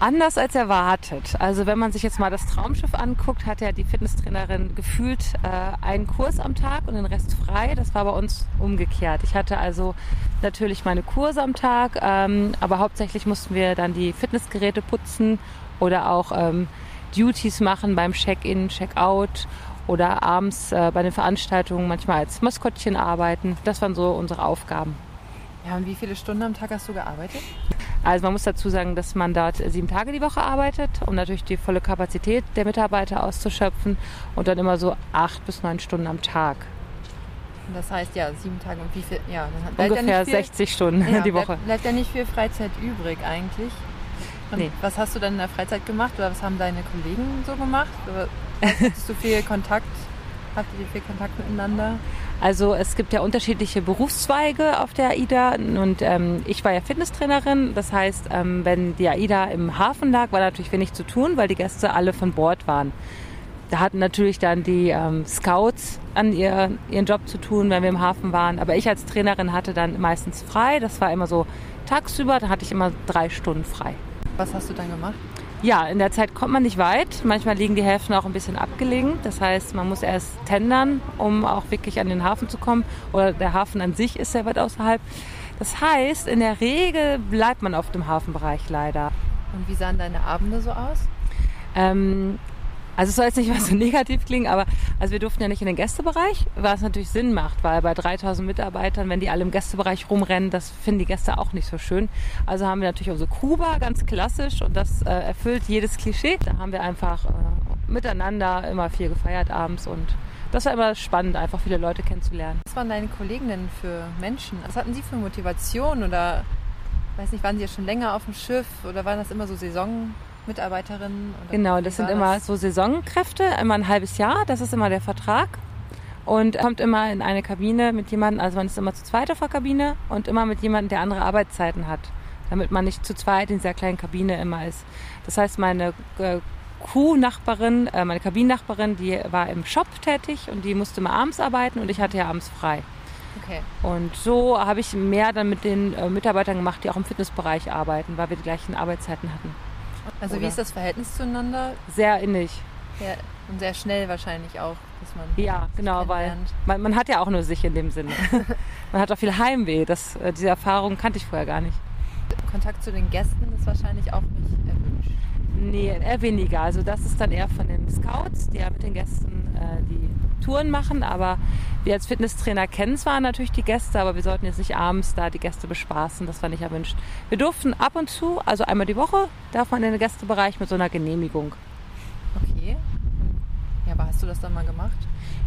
Anders als erwartet. Also wenn man sich jetzt mal das Traumschiff anguckt, hat ja die Fitnesstrainerin gefühlt äh, einen Kurs am Tag und den Rest frei. Das war bei uns umgekehrt. Ich hatte also natürlich meine Kurse am Tag, ähm, aber hauptsächlich mussten wir dann die Fitnessgeräte putzen oder auch ähm, Duties machen beim Check-in, Check-out oder abends äh, bei den Veranstaltungen manchmal als Maskottchen arbeiten. Das waren so unsere Aufgaben. Ja, und wie viele Stunden am Tag hast du gearbeitet? Also man muss dazu sagen, dass man dort sieben Tage die Woche arbeitet, um natürlich die volle Kapazität der Mitarbeiter auszuschöpfen und dann immer so acht bis neun Stunden am Tag. Das heißt ja sieben Tage und wie viel? Ja, ungefähr viel, 60 Stunden ja, die Woche. Bleibt, bleibt ja nicht viel Freizeit übrig eigentlich. Und nee. was hast du dann in der Freizeit gemacht oder was haben deine Kollegen so gemacht? Oder hattest du viel Kontakt? Habt ihr viel Kontakt miteinander? Also es gibt ja unterschiedliche Berufszweige auf der AIDA und ähm, ich war ja Fitnesstrainerin. Das heißt, ähm, wenn die AIDA im Hafen lag, war natürlich wenig zu tun, weil die Gäste alle von Bord waren. Da hatten natürlich dann die ähm, Scouts an ihr, ihren Job zu tun, wenn wir im Hafen waren. Aber ich als Trainerin hatte dann meistens frei. Das war immer so tagsüber, da hatte ich immer drei Stunden frei. Was hast du dann gemacht? Ja, in der Zeit kommt man nicht weit. Manchmal liegen die Häfen auch ein bisschen abgelegen. Das heißt, man muss erst tendern, um auch wirklich an den Hafen zu kommen. Oder der Hafen an sich ist sehr weit außerhalb. Das heißt, in der Regel bleibt man auf dem Hafenbereich leider. Und wie sahen deine Abende so aus? Ähm, also es soll jetzt nicht mal so negativ klingen, aber also wir durften ja nicht in den Gästebereich, was natürlich Sinn macht, weil bei 3000 Mitarbeitern, wenn die alle im Gästebereich rumrennen, das finden die Gäste auch nicht so schön. Also haben wir natürlich unsere Kuba, ganz klassisch und das äh, erfüllt jedes Klischee. Da haben wir einfach äh, miteinander immer viel gefeiert abends und das war immer spannend, einfach viele Leute kennenzulernen. Was waren deine Kollegen denn für Menschen? Was hatten sie für Motivation oder weiß nicht, waren sie ja schon länger auf dem Schiff oder waren das immer so Saison Mitarbeiterinnen? genau, das sind das? immer so Saisonkräfte, immer ein halbes Jahr, das ist immer der Vertrag. Und kommt immer in eine Kabine mit jemandem, also man ist immer zu zweit auf der Kabine und immer mit jemandem, der andere Arbeitszeiten hat. damit man nicht zu zweit in dieser kleinen Kabine immer ist. Das heißt, meine äh, Crew-Nachbarin, äh, meine Kabinennachbarin, die war im Shop tätig und die musste mal abends arbeiten und ich hatte ja abends frei. Okay. Und so habe ich mehr dann mit den äh, Mitarbeitern gemacht, die auch im Fitnessbereich arbeiten, weil wir die gleichen Arbeitszeiten hatten. Also Oder? wie ist das Verhältnis zueinander? Sehr innig. Ja, und sehr schnell wahrscheinlich auch, dass man Ja, sich genau, weil man, man hat ja auch nur sich in dem Sinne. man hat auch viel Heimweh. Das, äh, diese Erfahrung kannte ich vorher gar nicht. Kontakt zu den Gästen ist wahrscheinlich auch nicht erwünscht. Nee, eher weniger. Also das ist dann eher von den Scouts, die ja mit den Gästen äh, die Touren machen. Aber wir als Fitnesstrainer kennen zwar natürlich die Gäste, aber wir sollten jetzt nicht abends da die Gäste bespaßen. Das war nicht erwünscht. Wir durften ab und zu, also einmal die Woche, darf man in den Gästebereich mit so einer Genehmigung. Okay. Ja, aber hast du das dann mal gemacht?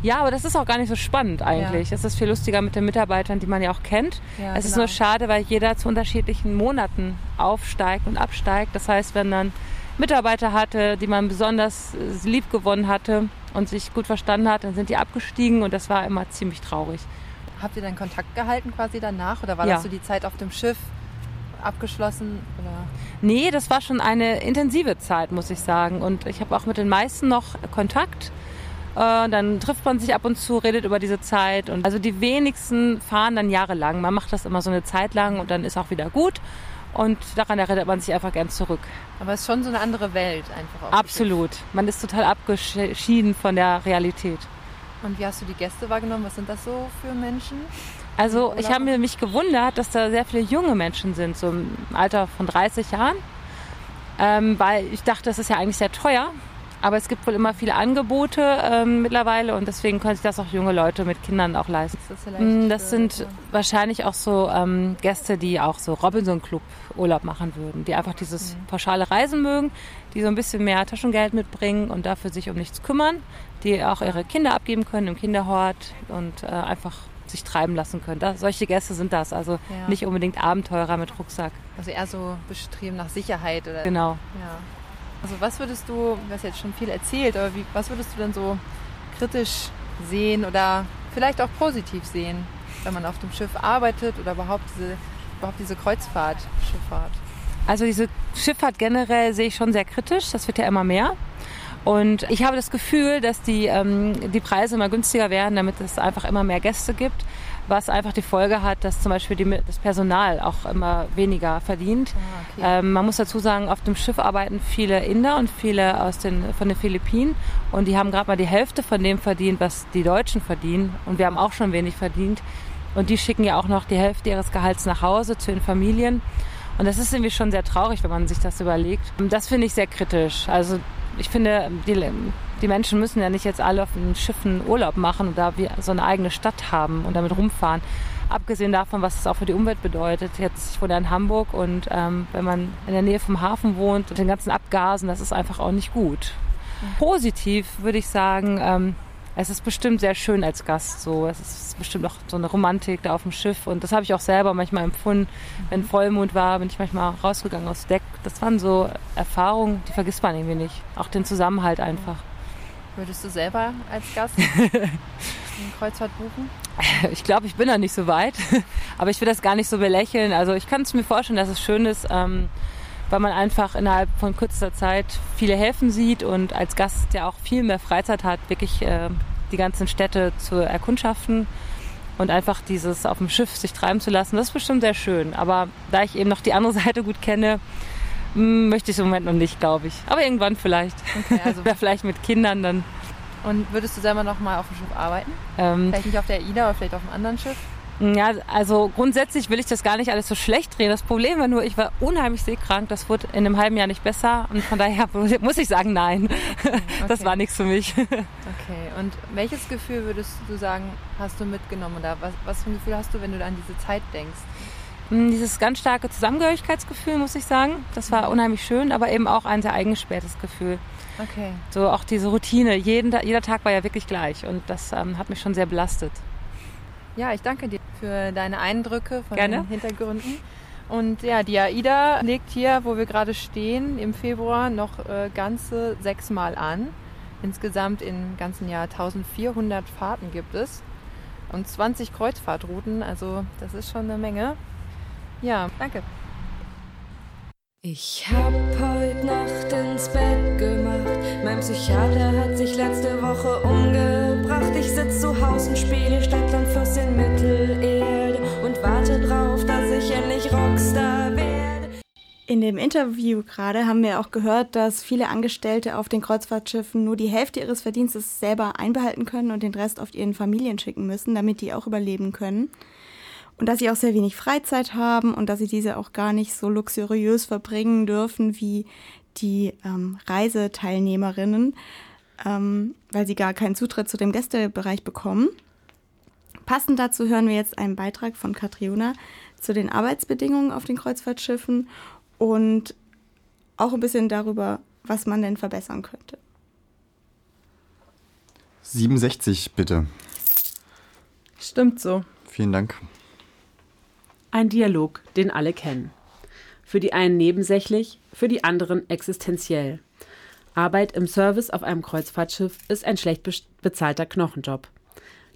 Ja, aber das ist auch gar nicht so spannend eigentlich. Es ist viel lustiger mit den Mitarbeitern, die man ja auch kennt. Ja, es ist genau. nur schade, weil jeder zu unterschiedlichen Monaten aufsteigt und absteigt. Das heißt, wenn dann Mitarbeiter hatte, die man besonders äh, lieb gewonnen hatte und sich gut verstanden hat, dann sind die abgestiegen und das war immer ziemlich traurig. Habt ihr dann Kontakt gehalten quasi danach? Oder war Ja. das so die Zeit auf dem Schiff abgeschlossen? Oder? Nee, das war schon eine intensive Zeit, muss ich sagen. Und ich habe auch mit den meisten noch Kontakt. Äh, dann trifft man sich ab und zu, redet über diese Zeit. Und also die wenigsten fahren dann jahrelang. Man macht das immer so eine Zeit lang und dann ist auch wieder gut. Und daran erinnert man sich einfach gern zurück. Aber es ist schon so eine andere Welt einfach. Dem Absolut. Man ist total abgeschieden von der Realität. Und wie hast du die Gäste wahrgenommen? Was sind das so für Menschen? Also ich habe mich gewundert, dass da sehr viele junge Menschen sind, so im Alter von 30 Jahren. Ähm, weil ich dachte, das ist ja eigentlich sehr teuer. Aber es gibt wohl immer viele Angebote ähm, mittlerweile und deswegen können sich das auch junge Leute mit Kindern auch leisten. Ist das Mm, Das für- sind wahrscheinlich auch so ähm, Gäste, die auch so Robinson Club Urlaub machen würden, die einfach dieses pauschale Reisen mögen, die so ein bisschen mehr Taschengeld mitbringen und dafür sich um nichts kümmern, die auch ihre Kinder abgeben können im Kinderhort und äh, einfach sich treiben lassen können. Das, solche Gäste sind das, also Ja. nicht unbedingt Abenteurer mit Rucksack. Also eher so bestreben nach Sicherheit oder Genau. Ja. Also was würdest du, du hast jetzt schon viel erzählt, aber wie, was würdest du denn so kritisch sehen oder vielleicht auch positiv sehen, wenn man auf dem Schiff arbeitet oder überhaupt diese, überhaupt diese Kreuzfahrt, Schifffahrt? Also diese Schifffahrt generell sehe ich schon sehr kritisch. Das wird ja immer mehr. Und ich habe das Gefühl, dass die, ähm, die Preise immer günstiger werden, damit es einfach immer mehr Gäste gibt, was einfach die Folge hat, dass zum Beispiel die, das Personal auch immer weniger verdient. Ah, okay. Ähm, man muss dazu sagen, auf dem Schiff arbeiten viele Inder und viele aus den, von den Philippinen und die haben gerade mal die Hälfte von dem verdient, was die Deutschen verdienen. Und wir haben auch schon wenig verdient. Und die schicken ja auch noch die Hälfte ihres Gehalts nach Hause zu den Familien. Und das ist irgendwie schon sehr traurig, wenn man sich das überlegt. Das finde ich sehr kritisch. Also ich finde, die, die Menschen müssen ja nicht jetzt alle auf den Schiffen Urlaub machen oder wie so eine eigene Stadt haben und damit rumfahren. Abgesehen davon, was es auch für die Umwelt bedeutet. Jetzt, ich wohne ja in Hamburg und ähm, wenn man in der Nähe vom Hafen wohnt und den ganzen Abgasen, das ist einfach auch nicht gut. Positiv würde ich sagen, ähm, es ist bestimmt sehr schön als Gast. So, es ist bestimmt auch so eine Romantik da auf dem Schiff und das habe ich auch selber manchmal empfunden. Wenn Vollmond war, bin ich manchmal rausgegangen aufs Deck. Das waren so Erfahrungen, die vergisst man irgendwie nicht. Auch den Zusammenhalt einfach. Würdest du selber als Gast eine Kreuzfahrt buchen? Ich glaube, ich bin da nicht so weit, aber ich will das gar nicht so belächeln. Also ich kann es mir vorstellen, dass es schön ist, ähm, weil man einfach innerhalb von kürzester Zeit viele Häfen sieht und als Gast ja auch viel mehr Freizeit hat, wirklich äh, die ganzen Städte zu erkundschaften und einfach dieses auf dem Schiff sich treiben zu lassen. Das ist bestimmt sehr schön. Aber da ich eben noch die andere Seite gut kenne, m, möchte ich es im Moment noch nicht, glaube ich. Aber irgendwann vielleicht. Okay, also Oder vielleicht mit Kindern dann. und würdest du selber noch mal auf dem Schiff arbeiten? Ähm, Vielleicht nicht auf der AIDA, aber vielleicht auf einem anderen Schiff? Ja, also grundsätzlich will ich das gar nicht alles so schlecht drehen. Das Problem war nur, ich war unheimlich seekrank. Das wurde in einem halben Jahr nicht besser. Und von daher muss ich sagen, nein. Das Okay. war nichts für mich. Okay, und welches Gefühl würdest du sagen, hast du mitgenommen oder was, was für ein Gefühl hast du, wenn du an diese Zeit denkst? Hm, Dieses ganz starke Zusammengehörigkeitsgefühl, muss ich sagen. Das war unheimlich schön, aber eben auch ein sehr eingesperrtes Gefühl. Okay. So auch diese Routine. Jeden, jeder Tag war ja wirklich gleich. Und das ähm, hat mich schon sehr belastet. Ja, ich danke dir für deine Eindrücke von Gerne. den Hintergründen. Und ja, die AIDA legt hier, wo wir gerade stehen, im Februar noch äh, ganze sechsmal an. Insgesamt im ganzen Jahr 1400 Fahrten gibt es und 20 Kreuzfahrtrouten, also das ist schon eine Menge. Ja, danke. Ich hab heut Nacht ins Bett gemacht. Mein Psychiater hat sich letzte Woche umgebracht. Ich sitz zu Haus und spiele Stadtland Fluss in Mittelerde und warte drauf, dass ich endlich Rockstar werde. In dem Interview gerade haben wir auch gehört, dass viele Angestellte auf den Kreuzfahrtschiffen nur die Hälfte ihres Verdienstes selber einbehalten können und den Rest auf ihren Familien schicken müssen, damit die auch überleben können und dass sie auch sehr wenig Freizeit haben und dass sie diese auch gar nicht so luxuriös verbringen dürfen wie die ähm, Reiseteilnehmerinnen, ähm, weil sie gar keinen Zutritt zu dem Gästebereich bekommen. Passend dazu hören wir jetzt einen Beitrag von Katriona zu den Arbeitsbedingungen auf den Kreuzfahrtschiffen und auch ein bisschen darüber, was man denn verbessern könnte. 67 bitte. Stimmt so. Vielen Dank. Ein Dialog, den alle kennen. Für die einen nebensächlich, für die anderen existenziell. Arbeit im Service auf einem Kreuzfahrtschiff ist ein schlecht bezahlter Knochenjob.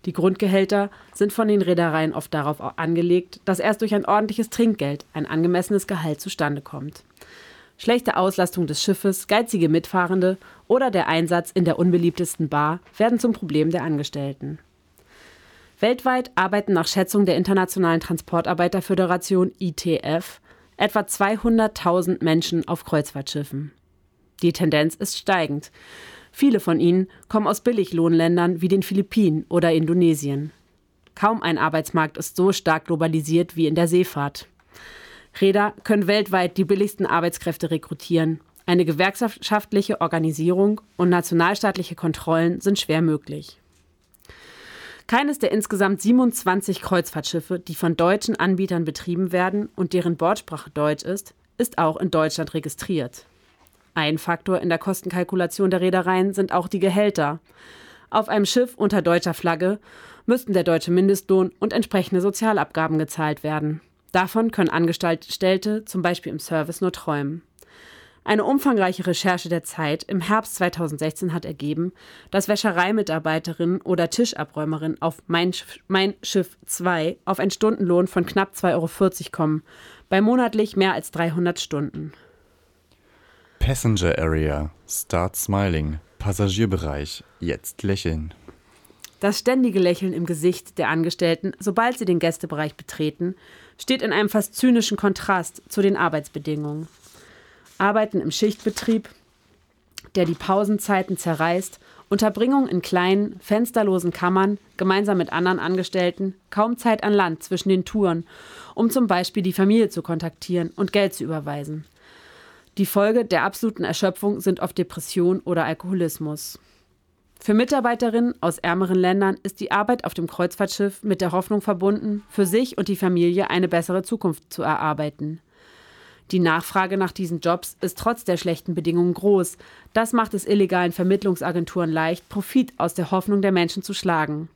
Die Grundgehälter sind von den Reedereien oft darauf angelegt, dass erst durch ein ordentliches Trinkgeld ein angemessenes Gehalt zustande kommt. Schlechte Auslastung des Schiffes, geizige Mitfahrende oder der Einsatz in der unbeliebtesten Bar werden zum Problem der Angestellten. Weltweit arbeiten nach Schätzung der Internationalen Transportarbeiterföderation ITF etwa 200.000 Menschen auf Kreuzfahrtschiffen. Die Tendenz ist steigend. Viele von ihnen kommen aus Billiglohnländern wie den Philippinen oder Indonesien. Kaum ein Arbeitsmarkt ist so stark globalisiert wie in der Seefahrt. Räder können weltweit die billigsten Arbeitskräfte rekrutieren. Eine gewerkschaftliche Organisierung und nationalstaatliche Kontrollen sind schwer möglich. Keines der insgesamt 27 Kreuzfahrtschiffe, die von deutschen Anbietern betrieben werden und deren Bordsprache Deutsch ist, ist auch in Deutschland registriert. Ein Faktor in der Kostenkalkulation der Reedereien sind auch die Gehälter. Auf einem Schiff unter deutscher Flagge müssten der deutsche Mindestlohn und entsprechende Sozialabgaben gezahlt werden. Davon können Angestellte zum Beispiel im Service nur träumen. Eine umfangreiche Recherche der Zeit im Herbst 2016 hat ergeben, dass Wäschereimitarbeiterin oder Tischabräumerin auf Mein, mein Schiff 2 auf einen Stundenlohn von knapp 2,40 Euro kommen, bei monatlich mehr als 300 Stunden. Passenger Area. Start smiling. Passagierbereich. Jetzt lächeln. Das ständige Lächeln im Gesicht der Angestellten, sobald sie den Gästebereich betreten, steht in einem fast zynischen Kontrast zu den Arbeitsbedingungen. Arbeiten im Schichtbetrieb, der die Pausenzeiten zerreißt, Unterbringung in kleinen, fensterlosen Kammern, gemeinsam mit anderen Angestellten, kaum Zeit an Land zwischen den Touren, um zum Beispiel die Familie zu kontaktieren und Geld zu überweisen. Die Folge der absoluten Erschöpfung sind oft Depression oder Alkoholismus. Für Mitarbeiterinnen aus ärmeren Ländern ist die Arbeit auf dem Kreuzfahrtschiff mit der Hoffnung verbunden, für sich und die Familie eine bessere Zukunft zu erarbeiten. Die Nachfrage nach diesen Jobs ist trotz der schlechten Bedingungen groß. Das macht es illegalen Vermittlungsagenturen leicht, Profit aus der Hoffnung der Menschen zu schlagen.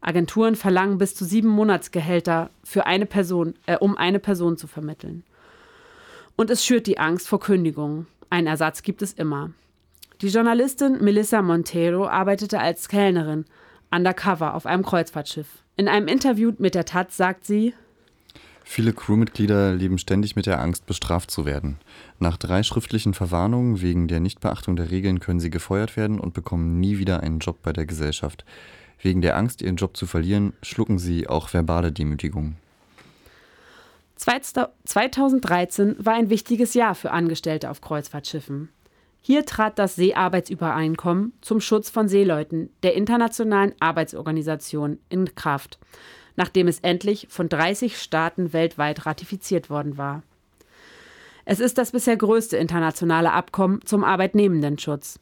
Agenturen verlangen bis zu sieben Monatsgehälter für eine Person, äh, um eine Person zu vermitteln. Und es schürt die Angst vor Kündigungen. Einen Ersatz gibt es immer. Die Journalistin Melissa Montero arbeitete als Kellnerin undercover auf einem Kreuzfahrtschiff. In einem Interview mit der Taz sagt sie, Viele Crewmitglieder leben ständig mit der Angst, bestraft zu werden. Nach drei schriftlichen Verwarnungen wegen der Nichtbeachtung der Regeln können sie gefeuert werden und bekommen nie wieder einen Job bei der Gesellschaft. Wegen der Angst, ihren Job zu verlieren, schlucken sie auch verbale Demütigungen. 2013 war ein wichtiges Jahr für Angestellte auf Kreuzfahrtschiffen. Hier trat das Seearbeitsübereinkommen zum Schutz von Seeleuten der Internationalen Arbeitsorganisation in Kraft nachdem es endlich von 30 Staaten weltweit ratifiziert worden war. Es ist das bisher größte internationale Abkommen zum Arbeitnehmendenschutz.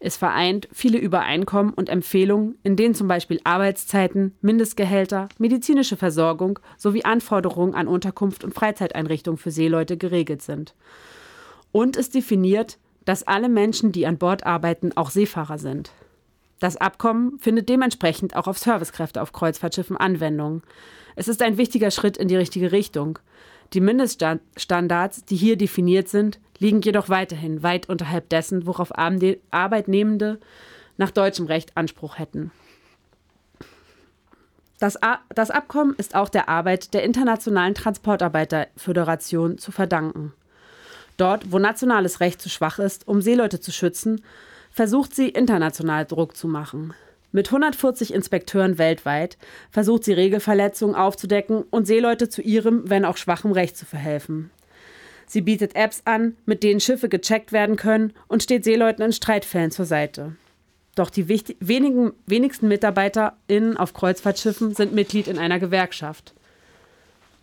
Es vereint viele Übereinkommen und Empfehlungen, in denen zum Beispiel Arbeitszeiten, Mindestgehälter, medizinische Versorgung sowie Anforderungen an Unterkunft und Freizeiteinrichtungen für Seeleute geregelt sind. Und es definiert, dass alle Menschen, die an Bord arbeiten, auch Seefahrer sind. Das Abkommen findet dementsprechend auch auf Servicekräfte auf Kreuzfahrtschiffen Anwendung. Es ist ein wichtiger Schritt in die richtige Richtung. Die Mindeststandards, die hier definiert sind, liegen jedoch weiterhin weit unterhalb dessen, worauf Arbeitnehmende nach deutschem Recht Anspruch hätten. Das, das, Abkommen ist auch der Arbeit der Internationalen Transportarbeiterföderation zu verdanken. Dort, wo nationales Recht zu schwach ist, um Seeleute zu schützen, versucht sie international Druck zu machen. Mit 140 Inspekteuren weltweit versucht sie Regelverletzungen aufzudecken und Seeleute zu ihrem, wenn auch schwachem Recht zu verhelfen. Sie bietet Apps an, mit denen Schiffe gecheckt werden können und steht Seeleuten in Streitfällen zur Seite. Doch die wenigen, wenigsten MitarbeiterInnen auf Kreuzfahrtschiffen sind Mitglied in einer Gewerkschaft.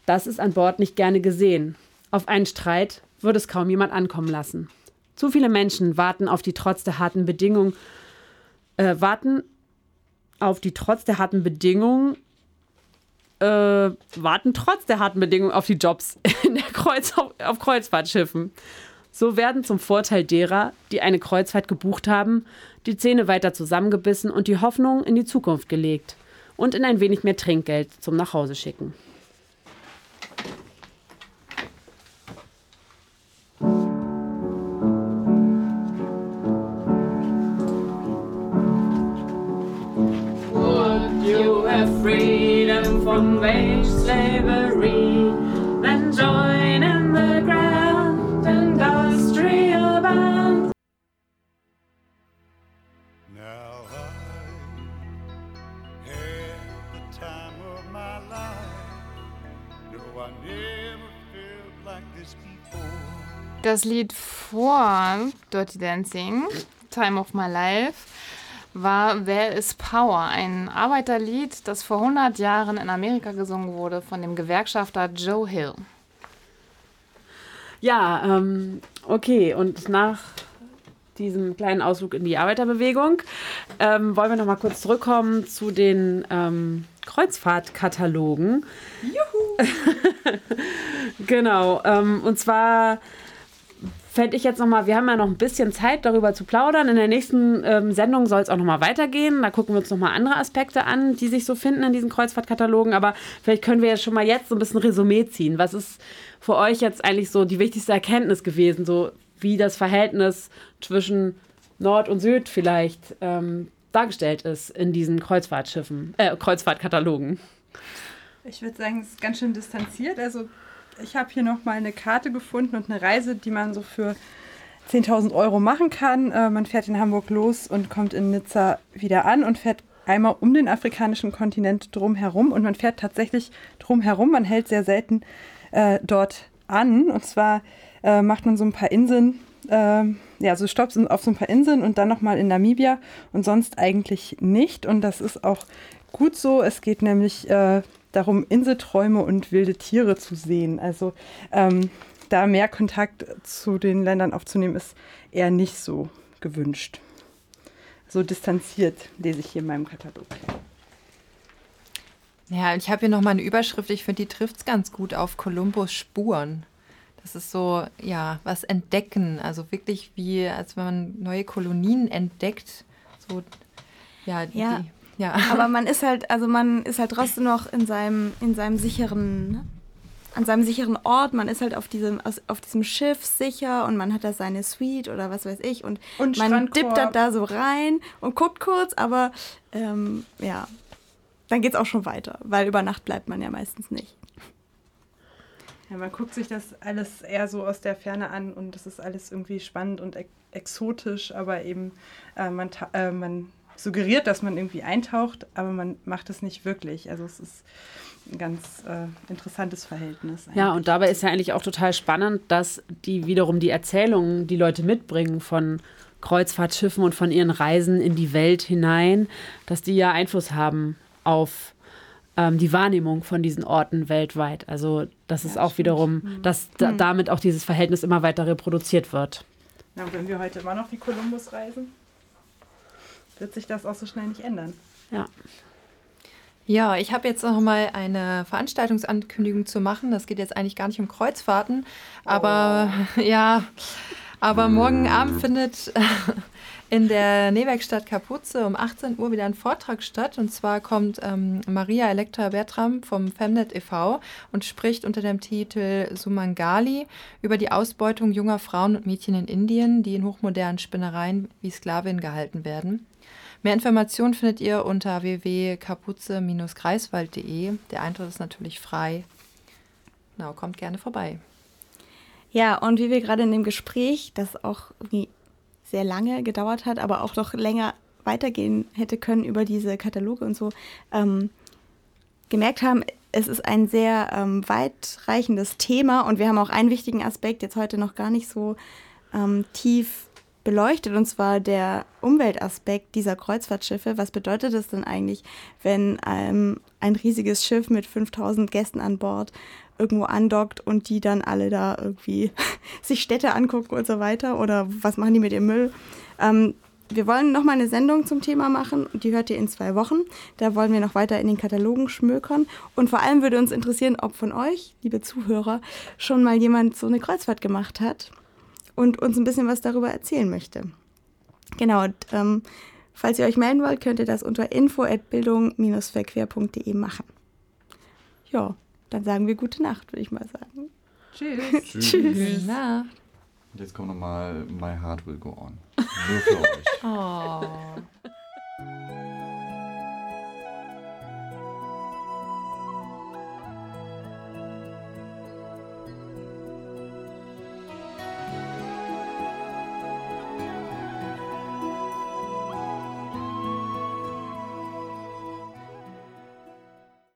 Das ist an Bord nicht gerne gesehen. Auf einen Streit würde es kaum jemand ankommen lassen. Zu viele Menschen warten auf die trotz der harten Bedingungen, äh, warten auf die trotz der harten Bedingungen, äh, warten trotz der harten Bedingungen auf die Jobs in der Kreuz, auf, auf Kreuzfahrtschiffen. So werden zum Vorteil derer, die eine Kreuzfahrt gebucht haben, die Zähne weiter zusammengebissen und die Hoffnung in die Zukunft gelegt und in ein wenig mehr Trinkgeld zum Nachhause schicken. Das Lied vor Dirty Dancing, Time of My Life, war There is Power, ein Arbeiterlied, das vor 100 Jahren in Amerika gesungen wurde von dem Gewerkschafter Joe Hill. Ja, ähm, okay. Und nach diesem kleinen Ausflug in die Arbeiterbewegung ähm, wollen wir noch mal kurz zurückkommen zu den ähm, Kreuzfahrtkatalogen. Juhu! genau. Ähm, und zwar fände ich jetzt noch mal, wir haben ja noch ein bisschen Zeit, darüber zu plaudern. In der nächsten ähm, Sendung soll es auch noch mal weitergehen. Da gucken wir uns noch mal andere Aspekte an, die sich so finden in diesen Kreuzfahrtkatalogen. Aber vielleicht können wir ja schon mal jetzt so ein bisschen Resümee ziehen. Was ist für euch jetzt eigentlich so die wichtigste Erkenntnis gewesen, so wie das Verhältnis zwischen Nord und Süd vielleicht ähm, dargestellt ist in diesen Kreuzfahrtschiffen, äh, Kreuzfahrtkatalogen? Ich würde sagen, es ist ganz schön distanziert. Also ich habe hier noch mal eine Karte gefunden und eine Reise, die man so für 10.000 Euro machen kann. Äh, man fährt in Hamburg los und kommt in Nizza wieder an und fährt einmal um den afrikanischen Kontinent drumherum und man fährt tatsächlich drumherum. Man hält sehr selten äh, dort an und zwar äh, macht man so ein paar Inseln, äh, ja, so Stopps auf so ein paar Inseln und dann nochmal in Namibia und sonst eigentlich nicht und das ist auch gut so. Es geht nämlich äh, darum, Inselträume und wilde Tiere zu sehen. Also ähm, da mehr Kontakt zu den Ländern aufzunehmen, ist eher nicht so gewünscht. So distanziert lese ich hier in meinem Katalog. Ja, ich habe hier nochmal eine Überschrift, ich finde, die trifft es ganz gut auf Kolumbus Spuren. Das ist so, ja, was entdecken. Also wirklich wie, als wenn man neue Kolonien entdeckt. So, ja, Ja. Die, ja. Aber man ist halt, also man ist halt trotzdem noch in seinem, in seinem sicheren, an seinem sicheren Ort. Man ist halt auf diesem, auf diesem Schiff sicher und man hat da seine Suite oder was weiß ich und, Und man dippt da, da so rein und guckt kurz, aber ähm, ja, dann geht's auch schon weiter, weil über Nacht bleibt man ja meistens nicht. Ja, man guckt sich das alles eher so aus der Ferne an und das ist alles irgendwie spannend und ex exotisch, aber eben äh, man, äh, man suggeriert, dass man irgendwie eintaucht, aber man macht es nicht wirklich. Also es ist ein ganz äh, interessantes Verhältnis. Ja, und dabei ist ja eigentlich auch total spannend, dass die wiederum die Erzählungen, die Leute mitbringen von Kreuzfahrtschiffen und von ihren Reisen in die Welt hinein, dass die ja Einfluss haben auf ähm, die Wahrnehmung von diesen Orten weltweit. Also das ist auch wiederum, dass da, Mhm. damit auch dieses Verhältnis immer weiter reproduziert wird. Na, wenn wir heute immer noch wie Kolumbus reisen, wird sich das auch so schnell nicht ändern. Ja. Ja, ich habe jetzt noch mal eine Veranstaltungsankündigung zu machen. Das geht jetzt eigentlich gar nicht um Kreuzfahrten, aber ja, aber morgen Abend findet in der Nähwerkstatt Kapuze um 18 Uhr wieder ein Vortrag statt. Und zwar kommt ähm, Maria Elektra Bertram vom Femnet e.V. und spricht unter dem Titel Sumangali über die Ausbeutung junger Frauen und Mädchen in Indien, die in hochmodernen Spinnereien wie Sklavinnen gehalten werden. Mehr Informationen findet ihr unter www.kapuze-greifswald.de. Der Eintritt ist natürlich frei. Genau, kommt gerne vorbei. Ja, und wie wir gerade in dem Gespräch, das auch irgendwie sehr lange gedauert hat, aber auch noch länger weitergehen hätte können über diese Kataloge und so, ähm, gemerkt haben, es ist ein sehr ähm, weitreichendes Thema und wir haben auch einen wichtigen Aspekt jetzt heute noch gar nicht so ähm, tief beleuchtet, und zwar der Umweltaspekt dieser Kreuzfahrtschiffe. Was bedeutet es denn eigentlich, wenn ähm, ein riesiges Schiff mit 5000 Gästen an Bord irgendwo andockt und die dann alle da irgendwie sich Städte angucken und so weiter? Oder was machen die mit ihrem Müll? Ähm, wir wollen noch mal eine Sendung zum Thema machen die hört ihr in zwei Wochen. Da wollen wir noch weiter in den Katalogen schmökern. Und vor allem würde uns interessieren, ob von euch, liebe Zuhörer, schon mal jemand so eine Kreuzfahrt gemacht hat und uns ein bisschen was darüber erzählen möchte. Genau, und, ähm, falls ihr euch melden wollt, könnt ihr das unter info@bildung-verquer.de machen. Ja, dann sagen wir gute Nacht, würde ich mal sagen. Tschüss. Tschüss. Tschüss. Nacht. Und jetzt kommt nochmal My Heart Will Go On. Nur für euch. Oh.